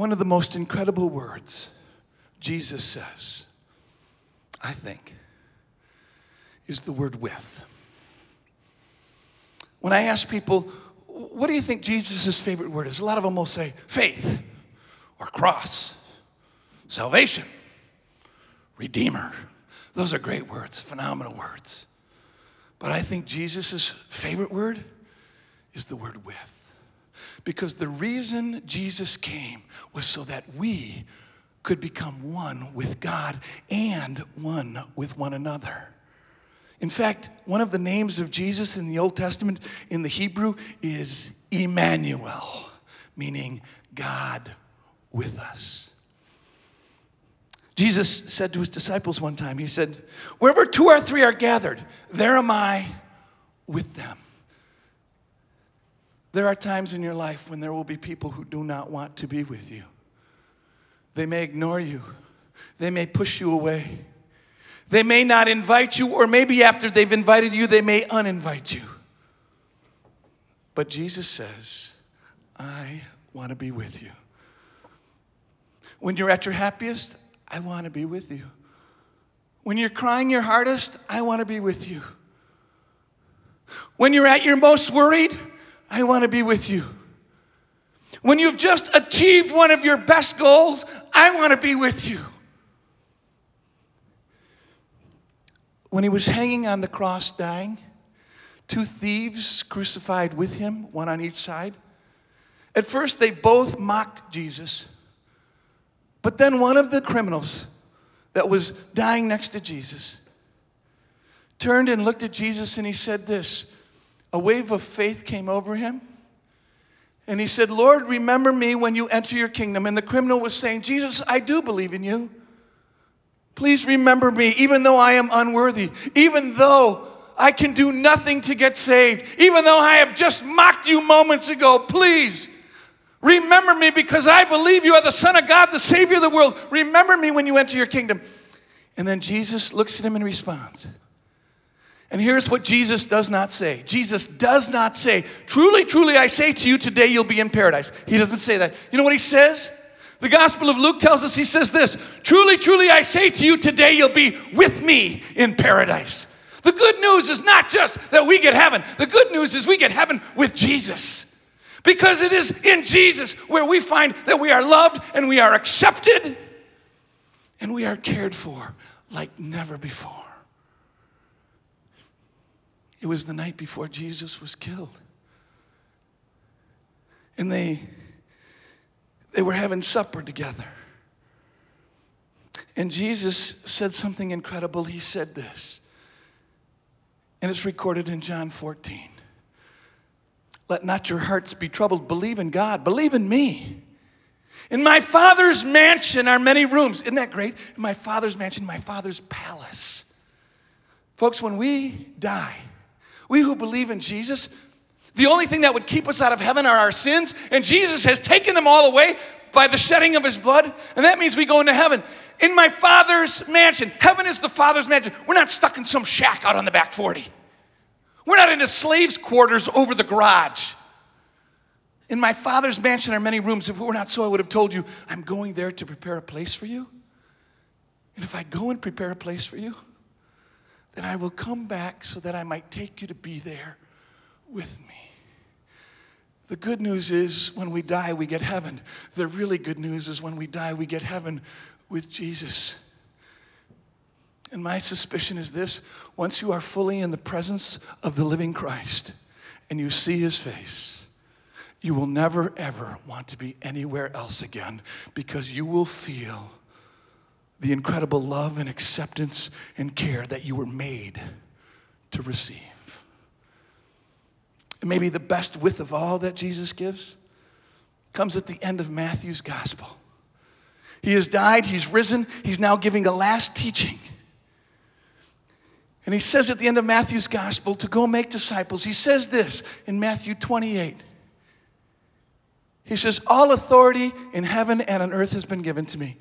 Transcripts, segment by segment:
One of the most incredible words Jesus says, I think, is the word with. When I ask people, what do you think Jesus' favorite word is? A lot of them will say faith or cross, salvation, redeemer. Those are great words, phenomenal words. But I think Jesus' favorite word is the word with. Because the reason Jesus came was so that we could become one with God and one with one another. In fact, one of the names of Jesus in the Old Testament in the Hebrew is Emmanuel, meaning God with us. Jesus said to his disciples one time, He said, Wherever two or three are gathered, there am I with them. There are times in your life when there will be people who do not want to be with you. They may ignore you, they may push you away, they may not invite you, or maybe after they've invited you, they may uninvite you. But Jesus says, I want to be with you. When you're at your happiest, I want to be with you. When you're crying your hardest, I want to be with you. When you're at your most worried, I want to be with you. When you've just achieved one of your best goals, I want to be with you. When he was hanging on the cross dying, two thieves crucified with him, one on each side. At first, they both mocked Jesus. But then one of the criminals that was dying next to Jesus turned and looked at Jesus and he said this a wave of faith came over him. And he said, Lord, remember me when you enter your kingdom. And the criminal was saying, Jesus, I do believe in you. Please remember me, even though I am unworthy, even though I can do nothing to get saved, even though I have just mocked you moments ago. Please remember me because I believe you are the Son of God, the Savior of the world. Remember me when you enter your kingdom. And then Jesus looks at him and responds. And here's what Jesus does not say Jesus does not say, Truly, truly, I say to you, today you'll be in paradise. He doesn't say that. You know what he says? The Gospel of Luke tells us he says this Truly, truly, I say to you, today you'll be with me in paradise. The good news is not just that we get heaven, the good news is we get heaven with Jesus. Because it is in Jesus where we find that we are loved and we are accepted and we are cared for like never before. It was the night before Jesus was killed. And they, they were having supper together. And Jesus said something incredible. He said this, and it's recorded in John 14. Let not your hearts be troubled. Believe in God, believe in me. In my Father's mansion are many rooms. Isn't that great? In my Father's mansion, my Father's palace. Folks, when we die, we who believe in Jesus, the only thing that would keep us out of heaven are our sins, and Jesus has taken them all away by the shedding of his blood, and that means we go into heaven. In my Father's mansion, heaven is the Father's mansion. We're not stuck in some shack out on the back 40. We're not in a slave's quarters over the garage. In my Father's mansion are many rooms. If it were not so, I would have told you, I'm going there to prepare a place for you. And if I go and prepare a place for you, then I will come back so that I might take you to be there with me. The good news is when we die, we get heaven. The really good news is when we die, we get heaven with Jesus. And my suspicion is this once you are fully in the presence of the living Christ and you see his face, you will never, ever want to be anywhere else again because you will feel the incredible love and acceptance and care that you were made to receive. And maybe the best width of all that Jesus gives comes at the end of Matthew's gospel. He has died, he's risen, he's now giving a last teaching. And he says at the end of Matthew's gospel to go make disciples, he says this in Matthew 28. He says, All authority in heaven and on earth has been given to me.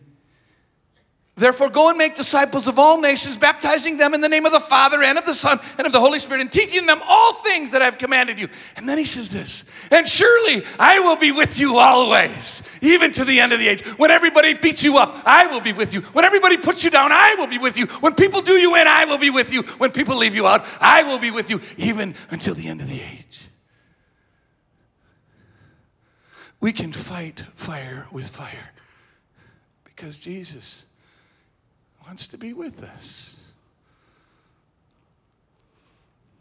Therefore, go and make disciples of all nations, baptizing them in the name of the Father and of the Son and of the Holy Spirit, and teaching them all things that I've commanded you. And then he says this, and surely I will be with you always, even to the end of the age. When everybody beats you up, I will be with you. When everybody puts you down, I will be with you. When people do you in, I will be with you. When people leave you out, I will be with you, even until the end of the age. We can fight fire with fire because Jesus wants to be with us.